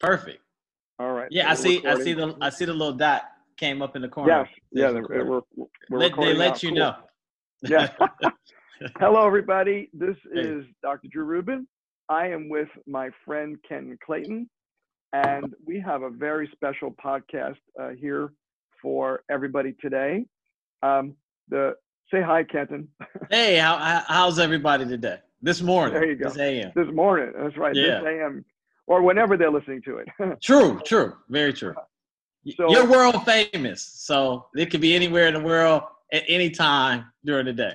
Perfect. All right. Yeah, I see. I see the. I see the little dot came up in the corner. Yeah. Recording. We're, we're Let, they let you Cool. know. Yeah. Hello, everybody. This is Dr. Drew Rubin. I am with my friend Ken Clayton, and we have a very special podcast uh, here for everybody today. Um, the say hi, Kenton. Hey, how, how how's everybody today? This morning. There you go. This AM. this morning. That's right. Yeah. This AM, or whenever they're listening to it. True. True. Very true. So- You're world famous, so it could be anywhere in the world at any time during the day.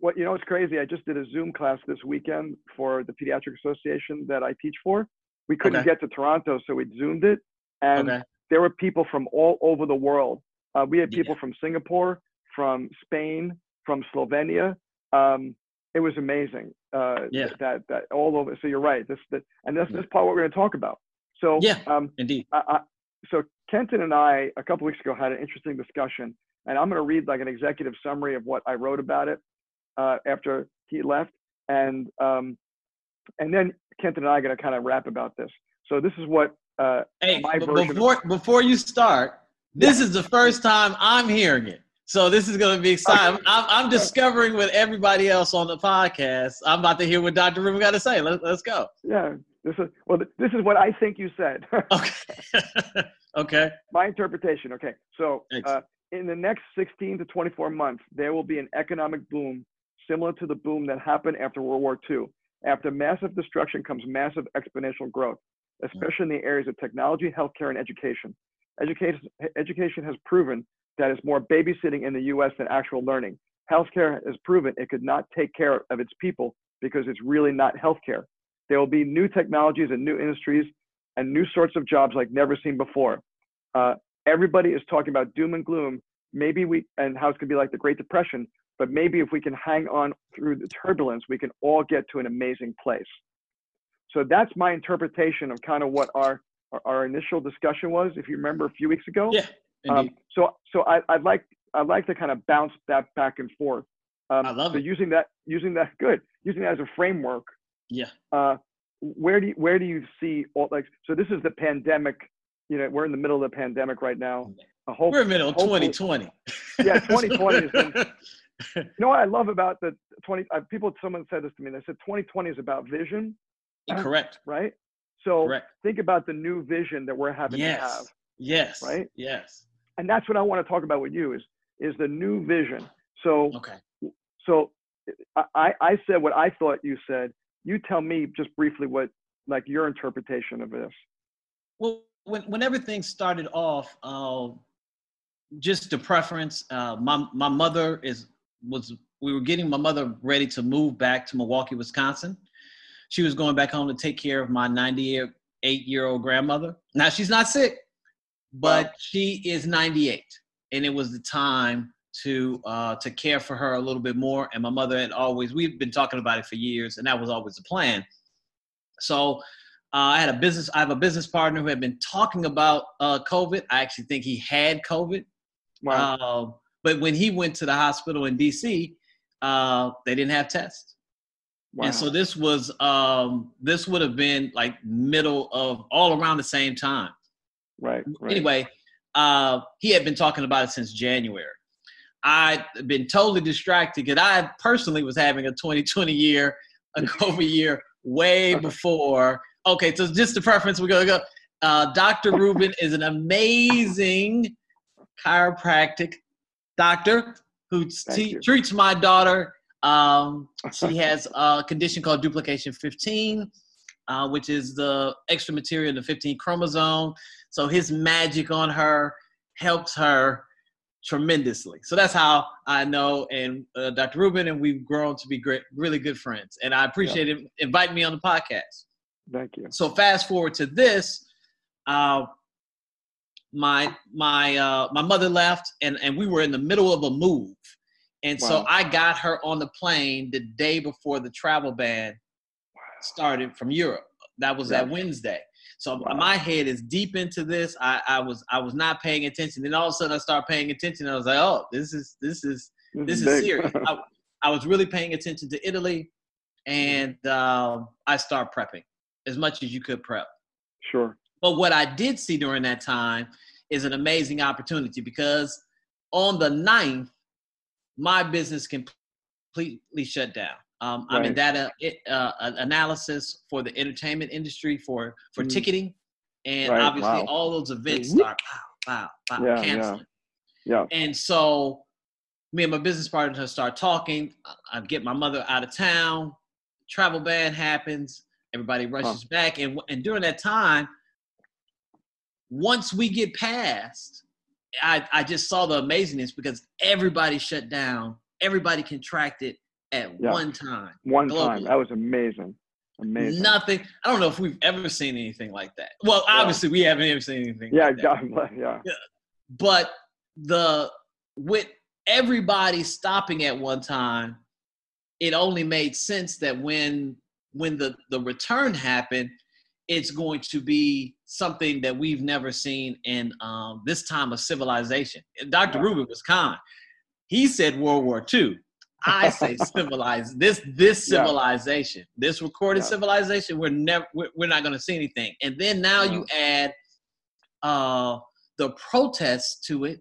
what you know? It's crazy. I just did a Zoom class this weekend for the Pediatric Association that I teach for. We couldn't Okay. get to Toronto, so we zoomed it, and Okay. there were people from all over the world. Uh, we had Yeah. people from Singapore, from Spain, from Slovenia. Um, it was amazing. Uh, Yeah. That that all over. So you're right. This that, and that's Yeah. this part what we're going to talk about. So Yeah. Um, Indeed. I, I, so Kenton and I a couple weeks ago had an interesting discussion, and I'm going to read like an executive summary of what I wrote about it uh, after he left, and um, and then Kenton and I are going to kind of rap about this. So this is what uh, Hey, my version of- before before you start, this is the first time I'm hearing it. So this is going to be exciting. I'm, I'm discovering with everybody else on the podcast. I'm about to hear what Dr. Rubin got to say. Let, let's go. yeah. This is well. This is what I think you said. Okay. okay. my interpretation. Okay, so uh, in the next 16 to 24 months, there will be an economic boom similar to the boom that happened after World War II. After massive destruction comes massive exponential growth, especially in the areas of technology, healthcare, and education. Education, education has proven that it's more babysitting in the U.S. than actual learning. Healthcare has proven it could not take care of its people because it's really not healthcare. There will be new technologies and new industries and new sorts of jobs like never seen before. Uh, everybody is talking about doom and gloom. Maybe we, and how it's going to be like the Great Depression, but maybe if we can hang on through the turbulence, we can all get to an amazing place. So that's my interpretation of kind of what our, our, our initial discussion was, if you remember a few weeks ago. Yeah. Um, so so I, I'd like I'd like to kind of bounce that back and forth. Um, I love so it. using that using that good using that as a framework. yeah. Uh, where do you, where do you see all like so this is the pandemic. You know we're in the middle of the pandemic right now. A whole, We're in the middle of 2020. Yeah, 2020 has been- you know what I love about the 20 uh, people. Someone said this to me. They said 2020 is about vision, Correct. right? So Correct. think about the new vision that we're having to have. Yes. Yes. Right? Yes. And that's what I want to talk about with you is is the new vision. So Okay. so I I said what I thought you said. You tell me just briefly what like your interpretation of this. Well, when when everything started off, uh, just the preference. Uh, my my mother is was we were getting my mother ready to move back to Milwaukee, Wisconsin. She was going back home to take care of my 98 year old grandmother. Now she's not sick, but she is 98, and it was the time to uh, to care for her a little bit more. And my mother had always we've been talking about it for years, and that was always the plan. So uh, I had a business. I have a business partner who had been talking about uh, COVID. I actually think he had COVID. Wow. Uh, but when he went to the hospital in DC, uh, they didn't have tests. wow. And so this was um, this would have been like middle of all around the same time. Right, right. Anyway, uh, he had been talking about it since January. I'd been totally distracted because I personally was having a 2020 year, a COVID year, way before. Okay, so just the preference, we're gonna go. Uh, Dr. Rubin is an amazing chiropractic doctor who t- treats my daughter. Um, she has a condition called duplication 15, uh, which is the extra material in the 15 chromosome. So his magic on her helps her tremendously. So that's how I know and uh, Dr. Rubin, and we've grown to be great, really good friends. And I appreciate him inviting me on the podcast. Thank you. So fast forward to this, uh, my my uh, my mother left, and and we were in the middle of a move, and so I got her on the plane the day before the travel ban started from Europe. That was that Wednesday. So Wow. my head is deep into this. I, I was I was not paying attention. Then all of a sudden I started paying attention. I was like, oh, this is this is this is big. serious. I, I was really paying attention to Italy, and um, I start prepping as much as you could prep. sure. But what I did see during that time is an amazing opportunity because on the 9th, my business completely shut down. Um, right. I'm in data uh, analysis for the entertainment industry for for mm. ticketing, and right. obviously wow. all those events start wow, wow, wow, yeah, canceling. Yeah. yeah. And so me and my business partner start talking. I get my mother out of town. Travel ban happens. Everybody rushes huh. back, and and during that time, once we get past, I I just saw the amazingness because everybody shut down. Everybody contracted at yeah. one time. One globally. time. That was amazing. Amazing. Nothing. I don't know if we've ever seen anything like that. Well, obviously yeah. we haven't ever seen anything. Yeah, like yeah, yeah. But the with everybody stopping at one time, it only made sense that when when the the return happened, it's going to be something that we've never seen in um, this time of civilization. Dr. Rubin was kind. He said World War II. I say civilized. This this civilization, yeah. this recorded yeah. civilization, we're never we're, we're not going to see anything. And then now yeah. you add uh, the protests to it,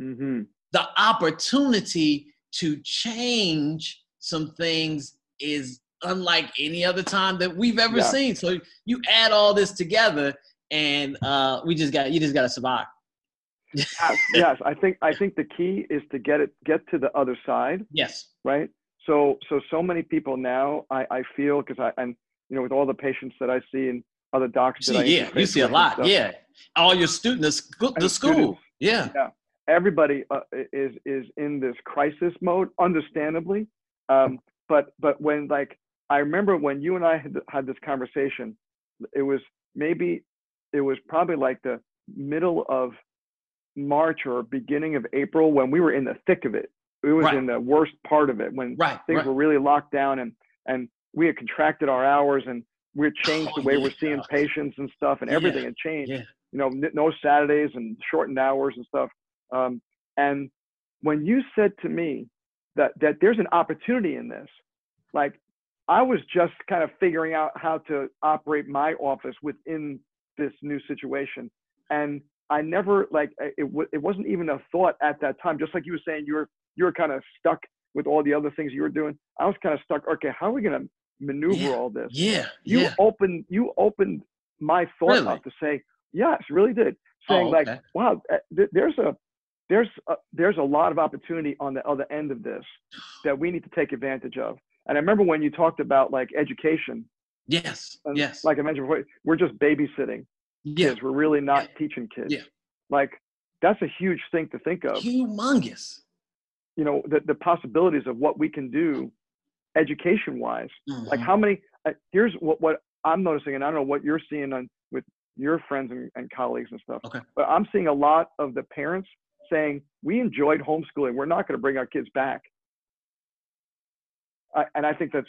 mm-hmm. the opportunity to change some things is unlike any other time that we've ever seen. So you add all this together, and uh, we just got you just got to survive yes, yes. I think I think the key is to get it get to the other side. Yes. Right. So so so many people now I I feel because I and you know with all the patients that I see and other doctors see, yeah you see a lot stuff, yeah all your students the, the school students, yeah yeah everybody uh, is is in this crisis mode understandably um, but but when like I remember when you and I had had this conversation it was maybe it was probably like the middle of March or beginning of April when we were in the thick of it. It was right. in the worst part of it when right, things right. were really locked down and and we had contracted our hours and we had changed oh, the way yeah. we're seeing patients and stuff and everything yeah. had changed. Yeah. You know, no Saturdays and shortened hours and stuff. Um, and when you said to me that that there's an opportunity in this, like I was just kind of figuring out how to operate my office within this new situation. And I never like it. it wasn't even a thought at that time. Just like you were saying, you were you were kind of stuck with all the other things you were doing. I was kind of stuck. Okay, how are we gonna maneuver yeah, all this? Yeah. You yeah. opened you opened my thought really? up to say yes, really did. Saying oh, okay. like, wow, eh, there's a there's a, there's a lot of opportunity on the other end of this that we need to take advantage of. And I remember when you talked about like education. Yes. yes. Like I mentioned before, we're just babysitting yeah. kids. We're really not yeah. teaching kids. Yeah. Like that's a huge thing to think of. Humongous. You know, the, the possibilities of what we can do education wise. Mm-hmm. Like how many, uh, here's what, what I'm noticing, and I don't know what you're seeing on with your friends and, and colleagues and stuff. Okay. But I'm seeing a lot of the parents saying, we enjoyed homeschooling. We're not going to bring our kids back. I, and I think that's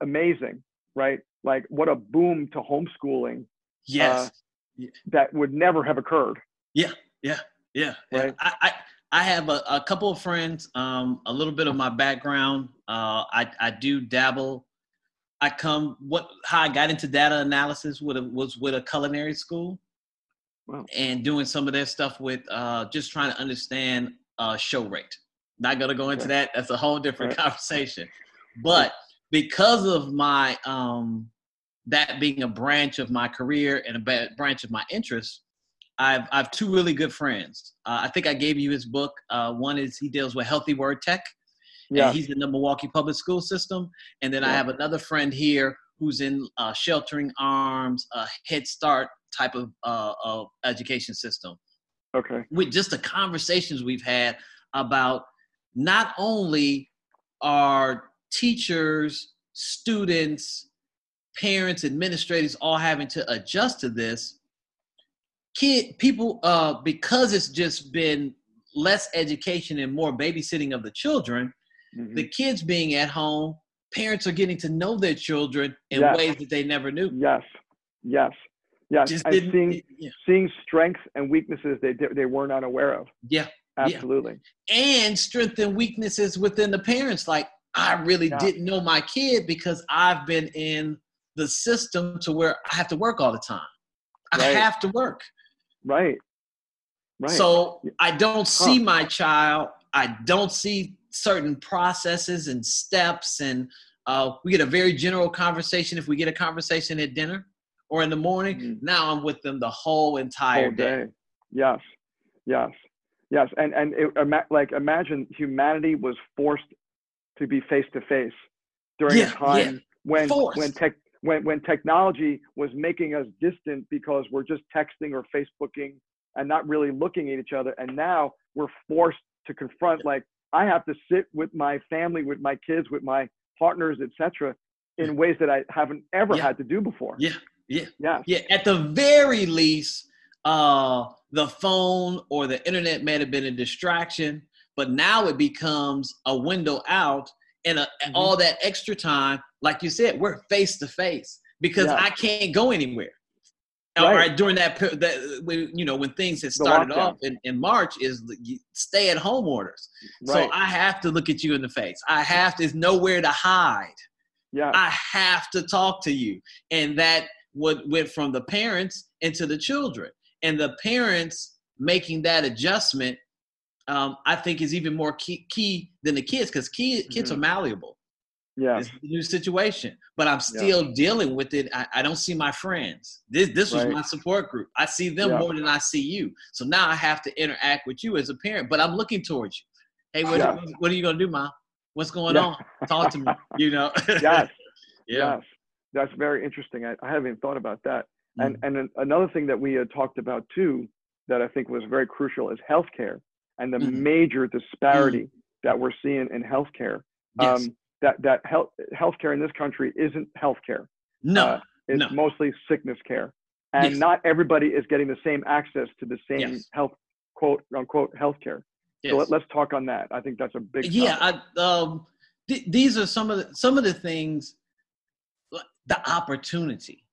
amazing, right? Like what a boom to homeschooling. Yes. Uh, that would never have occurred. Yeah, yeah, yeah. Right. I, I, I have a, a, couple of friends. Um, a little bit of my background. Uh, I I do dabble. I come what how I got into data analysis with a, was with a culinary school, wow. and doing some of their stuff with uh, just trying to understand uh, show rate. Not gonna go into right. that. That's a whole different right. conversation. But because of my um, that being a branch of my career and a branch of my interest, I've I've two really good friends. Uh, I think I gave you his book. Uh, one is he deals with healthy word tech, yeah. and he's in the Milwaukee public school system. And then yeah. I have another friend here who's in uh, sheltering arms, a Head Start type of, uh, of education system. Okay. With just the conversations we've had about not only are teachers, students, parents, administrators all having to adjust to this. Kid people, uh, because it's just been less education and more babysitting of the children, mm-hmm. the kids being at home, parents are getting to know their children in yes. ways that they never knew. Yes, yes, yes. Just and seeing yeah. seeing strengths and weaknesses they they were not aware of. Yeah, absolutely. Yeah. And strength and weaknesses within the parents. Like I really yeah. didn't know my kid because I've been in the system to where I have to work all the time. I Right. have to work. Right. Right. So I don't see my child. I don't see certain processes and steps. And uh, we get a very general conversation if we get a conversation at dinner or in the morning. Mhm. Now I'm with them the whole entire whole day. day. Yes. Yes. Yes. And and it, like imagine humanity was forced to be face to face during Yeah, a time when Forced. when tech when when technology was making us distant because we're just texting or Facebooking and not really looking at each other. And now we're forced to confront like I have to sit with my family, with my kids, with my partners, etc., in ways that I haven't ever Yeah. had to do before. Yeah, yeah. Yes. Yeah, at the very least, uh, the phone or the internet may have been a distraction, but now it becomes a window out, and uh Mhm. all that extra time, like you said, we're face to face because Yeah. I can't go anywhere. Right. All right, during that, that when, you know, when things had started off in, in March, is stay at home orders. Right. So I have to look at you in the face. I have to. There's nowhere to hide. yeah. I have to talk to you. And that would went from the parents into the children. And the parents making that adjustment, um, I think is even more key, key than the kids because key, kids are malleable. yeah. It's a new situation, but I'm still dealing with it. I, I don't see my friends. This this was Right. my support group. I see them Yeah. more than I see you. So now I have to interact with you as a parent. But I'm looking towards you. Hey, what, Yeah. what are you gonna do, mom? What's going Yeah. on? Talk to me. You know. yes. yeah. Yes. That's very interesting. I, I haven't even thought about that. And Mhm. and an- another thing that we had talked about too, that I think was very crucial, is healthcare and the Mhm. major disparity that we're seeing in healthcare. Yes. Um, that that health healthcare in this country isn't healthcare. no. uh, It's No. mostly sickness care, and Yes. not everybody is getting the same access to the same Yes. health quote unquote healthcare. yes. So let, let's talk on that. I think that's a big yeah. I, um, th- these are some of the some of the things. The opportunity.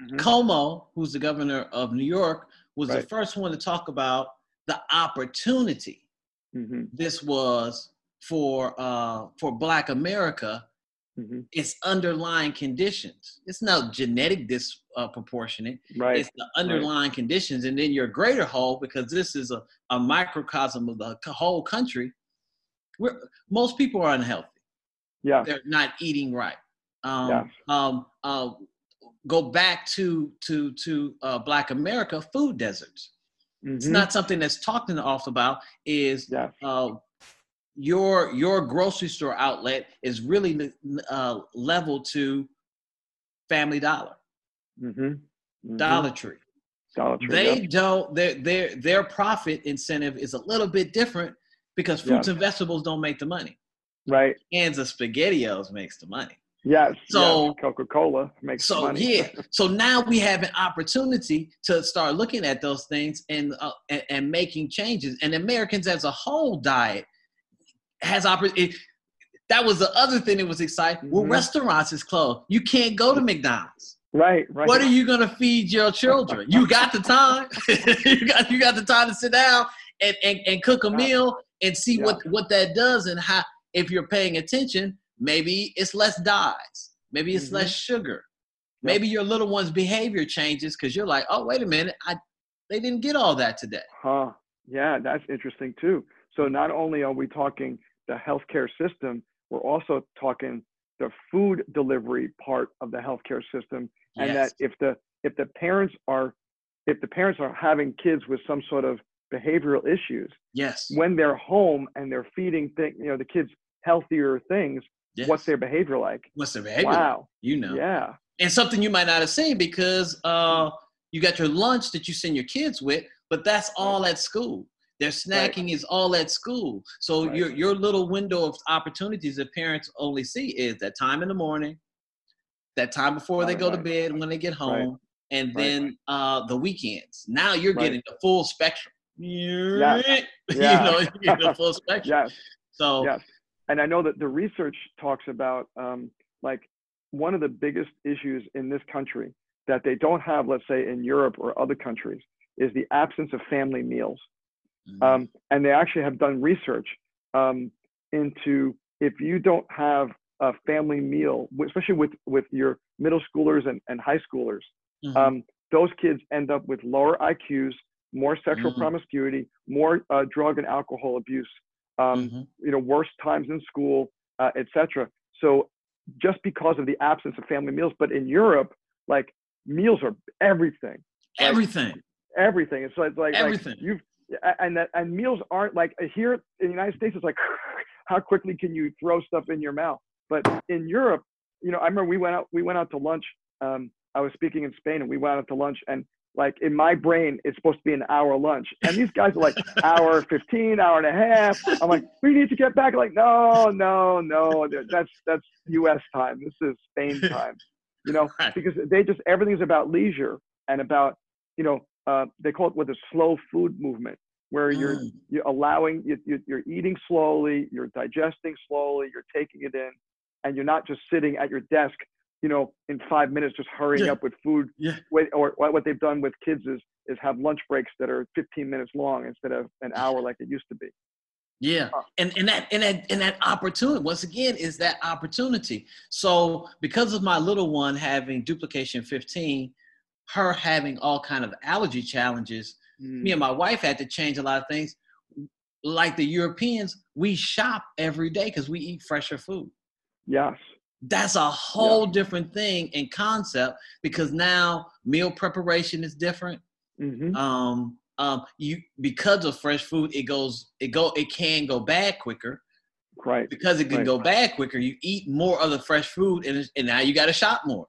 Mhm. Cuomo, who's the governor of New York, was the first one to talk about the opportunity Mhm. this was for uh, for Black America. Mhm. Its underlying conditions. It's not genetic disproportionate. Right. It's the underlying conditions, and then your greater whole, because this is a, a microcosm of the whole country. Where most people are unhealthy. yeah. They're not eating right. Um, Yes. um, uh, go back to to to uh, Black America, food deserts. It's Mhm. not something that's talked off about. Is Yes. uh, your your grocery store outlet is really uh, level to Family Dollar, Mhm. Mhm. Dollar Tree. Dollar Tree. They yeah. don't their their their profit incentive is a little bit different because fruits Yeah. and vegetables don't make the money. Right. Cans of spaghettios makes the money. Yes. So- yes. Coca-Cola makes So money. yeah, so now we have an opportunity to start looking at those things and uh, and, and making changes. And Americans as a whole diet has opportunity. That was the other thing that was exciting. Well, Mhm. restaurants is closed. You can't go to McDonald's. right. Right. What are you gonna feed your children? You got the time. you got you got the time to sit down and, and, and cook a meal and see Yeah. what what that does and how if you're paying attention, maybe it's less dyes, maybe it's Mhm. less sugar, Yep. maybe your little one's behavior changes because you're like, oh wait a minute, I they didn't get all that today. Huh. Yeah, that's interesting too. So not only are we talking the healthcare system, we're also talking the food delivery part of the healthcare system, and Yes. that if the if the parents are if the parents are having kids with some sort of behavioral issues yes, when they're home and they're feeding thing, you know the kids healthier things, yes. what's their behavior like? what's their behavior? Wow. You know. Yeah. and something you might not have seen because uh, you got your lunch that you send your kids with, but that's all at school. Their snacking is all at school. So Right. your your little window of opportunities that parents only see is that time in the morning, that time before they Right, go to bed when they get home, and Right. then uh, the weekends. Now you're Right. getting the full spectrum. Yeah. you know, you're getting the full spectrum. Yes. So Yes. And I know that the research talks about um, like one of the biggest issues in this country that they don't have, let's say in Europe or other countries, is the absence of family meals. mhm, Um, and they actually have done research um, into if you don't have a family meal, especially with, with your middle schoolers and, and high schoolers, mhm, um, those kids end up with lower IQs, more sexual Mhm. promiscuity, more uh, drug and alcohol abuse, um, Mhm. you know, worse times in school, uh, etc. So just because of the absence of family meals, but in Europe, like meals are everything, Like, Everything. everything. It's like like, like Everything. you've and that and meals aren't like here in the United States. It's like how quickly can you throw stuff in your mouth? But in Europe, you know, I remember we went out we went out to lunch. Um, I was speaking in Spain, and we went out to lunch, and like in my brain, it's supposed to be an hour lunch, and these guys are like hour fifteen, hour and a half. I'm like, we need to get back. Like, no, no, no, that's that's U.S. time. This is Spain time. You know, because they just everything's about leisure and about you know uh, they call it with a slow food movement where you're Mm. you're allowing you, you're eating slowly you're digesting slowly you're taking it in and you're not just sitting at your desk you know in five minutes just hurrying Yeah. up with food Yeah. Wait, or what they've done with kids is is have lunch breaks that are 15 minutes long instead of an hour like it used to be Yeah, and and that and that and that opportunity once again is that opportunity. So because of my little one having duplication 15, her having all kind of allergy challenges, Mm. me and my wife had to change a lot of things. Like the Europeans, we shop every day because we eat fresher food. yes That's a whole different thing in concept because now meal preparation is different. Hmm um um you because of fresh food it goes it go it can go bad quicker. Right. Because it can Right. go bad quicker you eat more of the fresh food and, and now you got to shop more.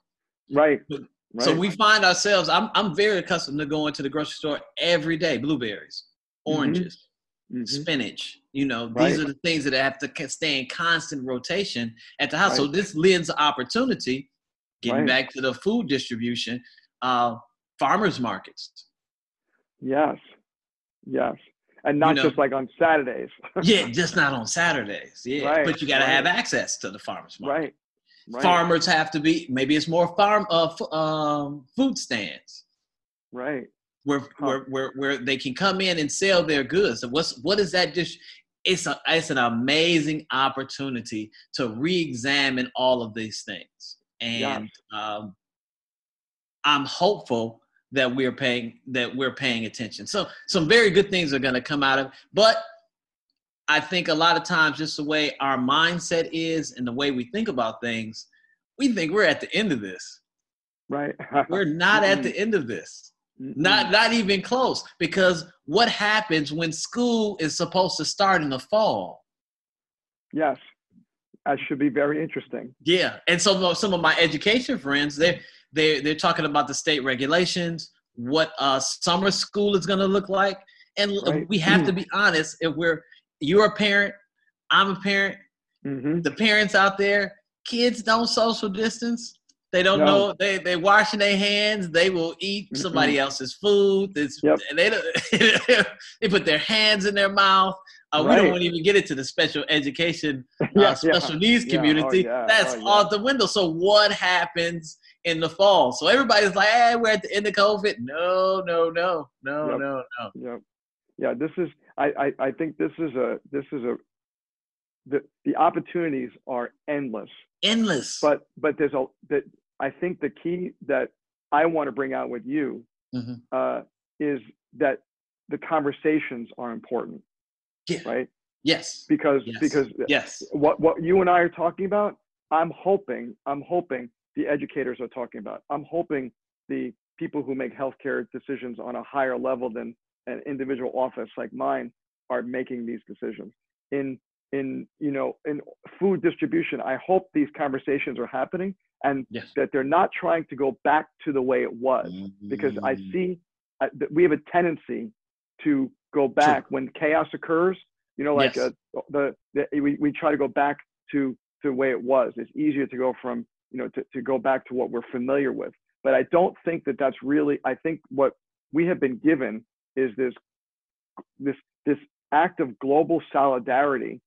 Right. But- right. so we find ourselves i'm i'm very accustomed to going to the grocery store every day blueberries Mhm. oranges Mhm. spinach you know Right. these are the things that have to stay in constant rotation at the house so this lends opportunity getting Right. back to the food distribution uh farmers markets yes yes and not know- just like on saturdays yeah, just not on Saturdays. Yeah, Right, but you got to right. have access to the farmers market. right right Farmers have to be. Maybe it's more farm uh, f- um, food stands right where, Huh. where where where they can come in and sell their goods. And what's what is that dish? It's a it's an amazing opportunity to re-examine all of these things, and um, I'm hopeful that we're paying that we're paying attention. So some very good things are going to come out of. it. But I think a lot of times, just the way our mindset is and the way we think about things, we think we're at the end of this. right We're not at the end of this. Not not even close. Because what happens when school is supposed to start in the fall? yes that should be very interesting Yeah, and so some of my education friends, they they they're talking about the state regulations, what uh, summer school is going to look like, and Right. we have to be honest. If we're you're a parent, I'm a parent, hmm the parents out there, kids don't social distance. They don't No. know they they washing their hands. They will eat Mm-mm. somebody else's food. It's, Yep. they they put their hands in their mouth. Uh, We don't want to even get into the special education uh, yeah, yeah. special needs Yeah, oh, community. yeah, That's oh, out the window. So what happens in the fall? So everybody's like, "Hey, we're at the end of COVID." No, no, no, no, Yep. no, no. yeah yeah this is I, I i think this is a this is a the the opportunities are endless Endless. but but there's a that i think the key that i want to bring out with you Mhm. uh is that the conversations are important yeah. right Yes. because Yes. because Yes. what what you and I are talking about, I'm hoping I'm hoping the educators are talking about. I'm hoping the people who make healthcare decisions on a higher level than an individual office like mine are making these decisions. In in you know in food distribution, I hope these conversations are happening and Yes. that they're not trying to go back to the way it was because I Mm. see uh, that we have a tendency to go back when chaos occurs. You know, like Yes. uh, the, the we, we try to go back to to the way it was. It's easier to go from you know to, to go back to what we're familiar with. But I don't think that that's really. I think what we have been given is this this this act of global solidarity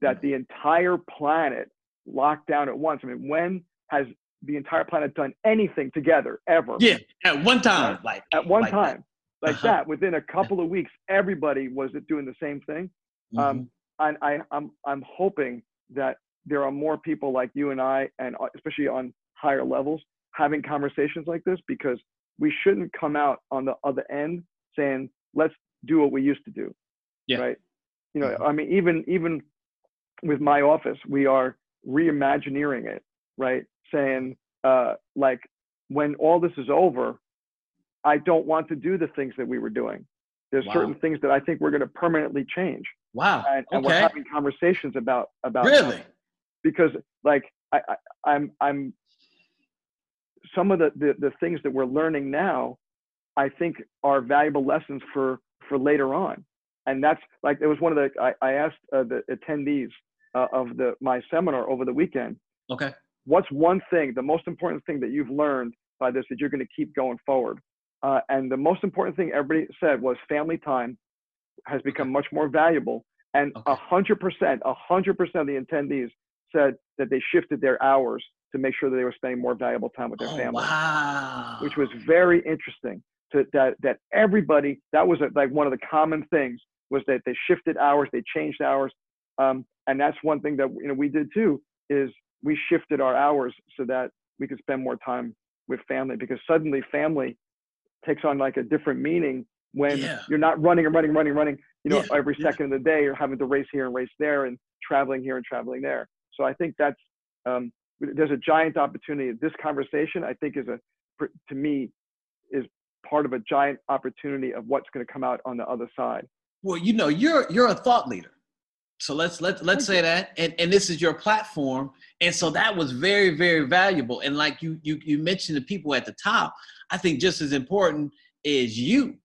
that the entire planet locked down at once. I mean, when has the entire planet done anything together ever? Yeah. At one time, like at one like that. time like Uh-huh. that within a couple of weeks everybody was doing the same thing Mhm. um, and I, I'm, I'm hoping that there are more people like you and I, and uh, especially on higher levels, having conversations like this because we shouldn't come out on the other end saying let's do what we used to do. Yeah. Right. You know, Mhm. I mean, even even with my office, we are reimagining it. Right. Saying uh, like when all this is over, I don't want to do the things that we were doing. There's Wow. certain things that I think we're going to permanently change, Wow. and, and we're having conversations about about that Really? because like I, I I'm I'm some of the, the the things that we're learning now, I think are valuable lessons for for later on, and that's like it was one of the I, I asked uh, the attendees uh, of the my seminar over the weekend, Okay. what's one thing, the most important thing that you've learned by this that you're going to keep going forward? Uh, and the most important thing everybody said was family time has become much more valuable. And Okay. a hundred percent, a hundred percent of the attendees said that they shifted their hours to make sure that they were spending more valuable time with their Oh, family, wow. which was very interesting. To, that that everybody that was a, like one of the common things was that they shifted hours, they changed hours, um, and that's one thing that you know we did too is we shifted our hours so that we could spend more time with family because suddenly family takes on like a different meaning when Yeah. you're not running and running, running, running, you know, Yeah, every yeah. second of the day, you're having to race here and race there and traveling here and traveling there. So I think that's, um, there's a giant opportunity. This conversation, I think, is a, to me, is part of a giant opportunity of what's going to come out on the other side. Well, you know, you're you're a thought leader. So let's let let's say that, and and this is your platform, and so that was very very valuable. And like you you you mentioned the people at the top, I think just as important is you,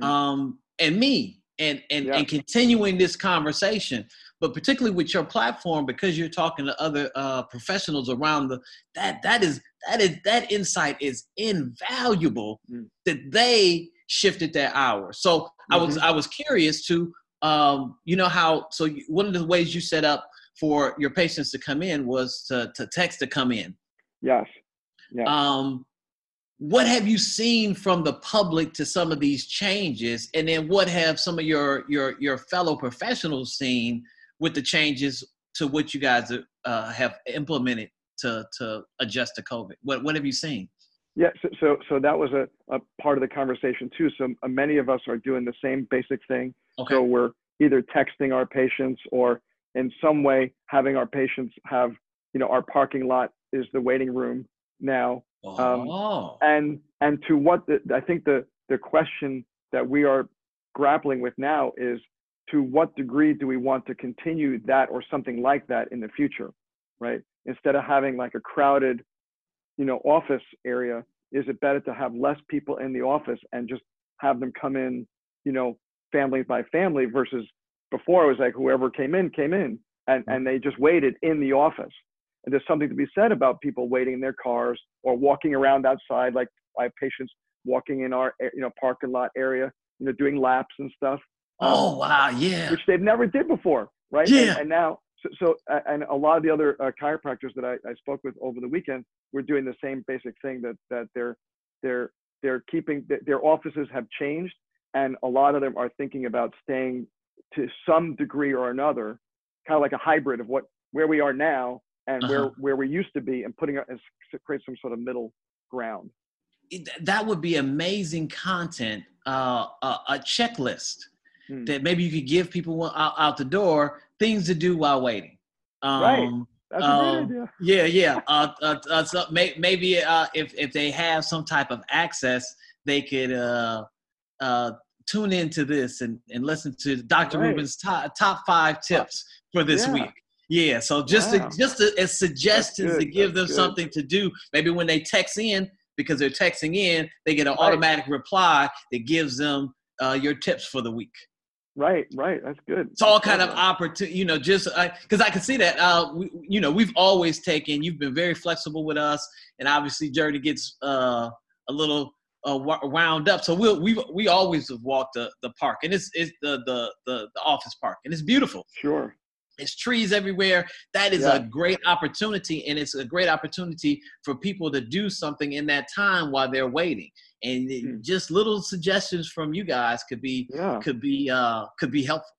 Mhm. um, and me, and and Yeah. and continuing this conversation. But particularly with your platform, because you're talking to other uh, professionals around the that that is that is that insight is invaluable Mm. that they shifted their hours. So I was I was curious to um, you know how so one of the ways you set up for your patients to come in was to to text to come in. Yes. Yeah. Um, what have you seen from the public to some of these changes, and then what have some of your your your fellow professionals seen with the changes to what you guys uh, have implemented to to adjust to COVID? What what have you seen? Yeah, so so, so that was a, a part of the conversation too. So uh, many of us are doing the same basic thing. Okay. So we're either texting our patients or in some way having our patients have, you know, our parking lot is the waiting room now. um, oh, And and to what the, I think the the question that we are grappling with now is to what degree do we want to continue that or something like that in the future, right? Instead of having like a crowded, you know, office area, is it better to have less people in the office and just have them come in, you know, family by family versus before it was like whoever came in came in and and they just waited in the office. And there's something to be said about people waiting in their cars or walking around outside, like I have patients walking in our you know parking lot area, you know, doing laps and stuff. um, oh wow, yeah, which they've never did before, right? Yeah. And, and now, so, so and a lot of the other uh, chiropractors that I, I spoke with over the weekend were doing the same basic thing that that they're they're they're keeping their offices have changed, and a lot of them are thinking about staying to some degree or another, kind of like a hybrid of what where we are now and where Uh-huh. where we used to be, and putting to create some sort of middle ground. It- that would be amazing content, uh, a, a checklist Hmm. that maybe you could give people out, out the door things to do while waiting. Um, Right. That's a Um, great idea. Yeah, yeah. Uh, uh, uh, so may, maybe uh, if if they have some type of access, they could uh, uh, tune into this and, and listen to Dr. Right. Rubin's top top five tips for this Yeah. week. Yeah, so just Wow. to, just to, as suggestions to give them good. something to do. Maybe when they text in, because they're texting in, they get an Right. automatic reply that gives them uh, your tips for the week Right, right. That's good. it's all That's kind of opportunity, you know, just because I can see that, uh, we, you know, we've always taken, you've been very flexible with us, and obviously Journey gets uh, a little uh, wound up. So we'll, we we always have walked the, the park, and it's, it's the, the, the, the office park, and it's beautiful. Sure. There's trees everywhere. That is Yeah. a great opportunity, and it's a great opportunity for people to do something in that time while they're waiting. And Mm. just little suggestions from you guys could be Yeah. could be uh, could be helpful.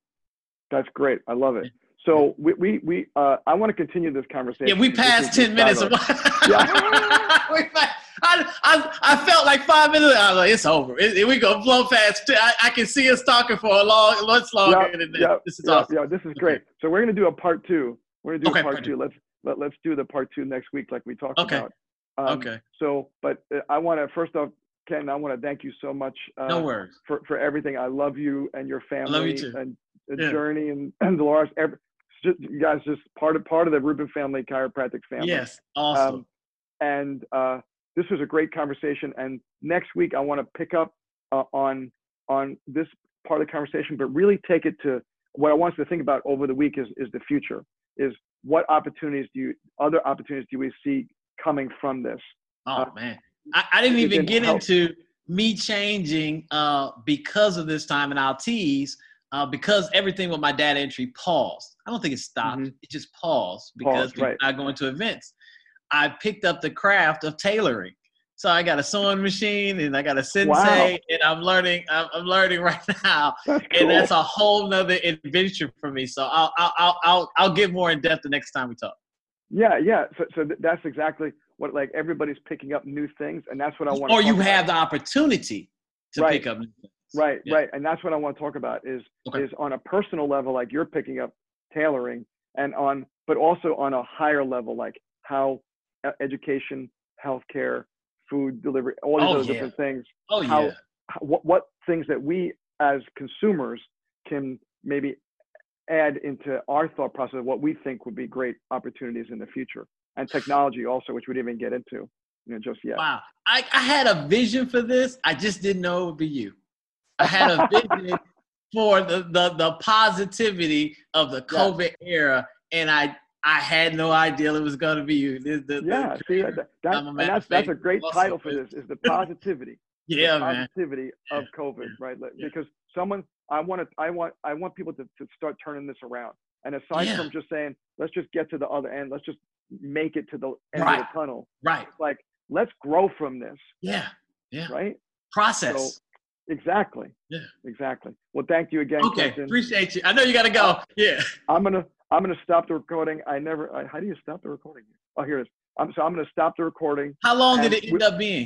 That's great. I love it. So we we, we uh, I want to continue this conversation. Yeah, we passed ten minutes. Of. Yeah. I, I, I felt like five minutes. I was like, it's over. It, it, we gonna blow fast. I, I can see us talking for a long, much longer yeah, than this. This is yeah, awesome. Yeah, this is great. So we're gonna do a part two. We're gonna do Okay, a part, part two. two. Let's let, let's do the part two next week, like we talked Okay. about. Um, Okay. So, but uh, I want to first off, Ken, I want to thank you so much. Uh, No worries. for, for everything. I love you and your family love you too. and journey and, and Dolores. Every, just, you guys just part of part of the Rubin family chiropractic family. Yes. Awesome. Um, and uh, this was a great conversation. And next week I want to pick up uh, on on this part of the conversation, but really take it to what I want us to think about over the week is is the future. Is what opportunities do you other opportunities do we see coming from this? oh uh, man, I, I didn't even didn't get help. into me changing uh, because of this time, and I'll tease. Uh, because everything with my data entry paused. I don't think it stopped. Mhm. It just paused because Paused, we're right. not going to events. I picked up the craft of tailoring. So I got a sewing machine and I got a sensei Wow. and I'm learning. I'm, I'm learning right now, That's cool. and that's a whole nother adventure for me. So I'll I'll I'll I'll, get more in depth the next time we talk. yeah, yeah. So, so that's exactly what like everybody's picking up new things, and that's what I want. Or you have the opportunity to Right. pick up. new things. Right, Yeah. right, and that's what I want to talk about is Okay. is on a personal level, like you're picking up tailoring, and on, but also on a higher level, like how education, healthcare, food delivery, all these Oh, other yeah. different things, Oh how- yeah. how- what what things that we as consumers can maybe add into our thought process of what we think would be great opportunities in the future, and technology also, which we didn't even get into, you know, just yet. Wow. I, I had a vision for this. I just didn't know it would be you. I had a vision for the, the the positivity of the Yeah. COVID era, and I I had no idea it was going to be you. The- the- the Yeah, see, that, that, that's that's a great title for this is the positivity. yeah, the man. positivity of COVID, Yeah. right? Yeah. Because someone, I want to, I want, I want people to, to start turning this around. And aside Yeah. from just saying, let's just get to the other end, let's just make it to the end Right. of the tunnel. Right. Like, let's grow from this, Yeah. Yeah. right? Process. Exactly. Yeah. Exactly. Well, thank you again, okay. Appreciate you. I know you got to go. Yeah. I'm gonna, I'm gonna stop the recording. I never. I, how do you stop the recording? Oh, here it is. I'm so I'm gonna stop the recording. How long did it end up being?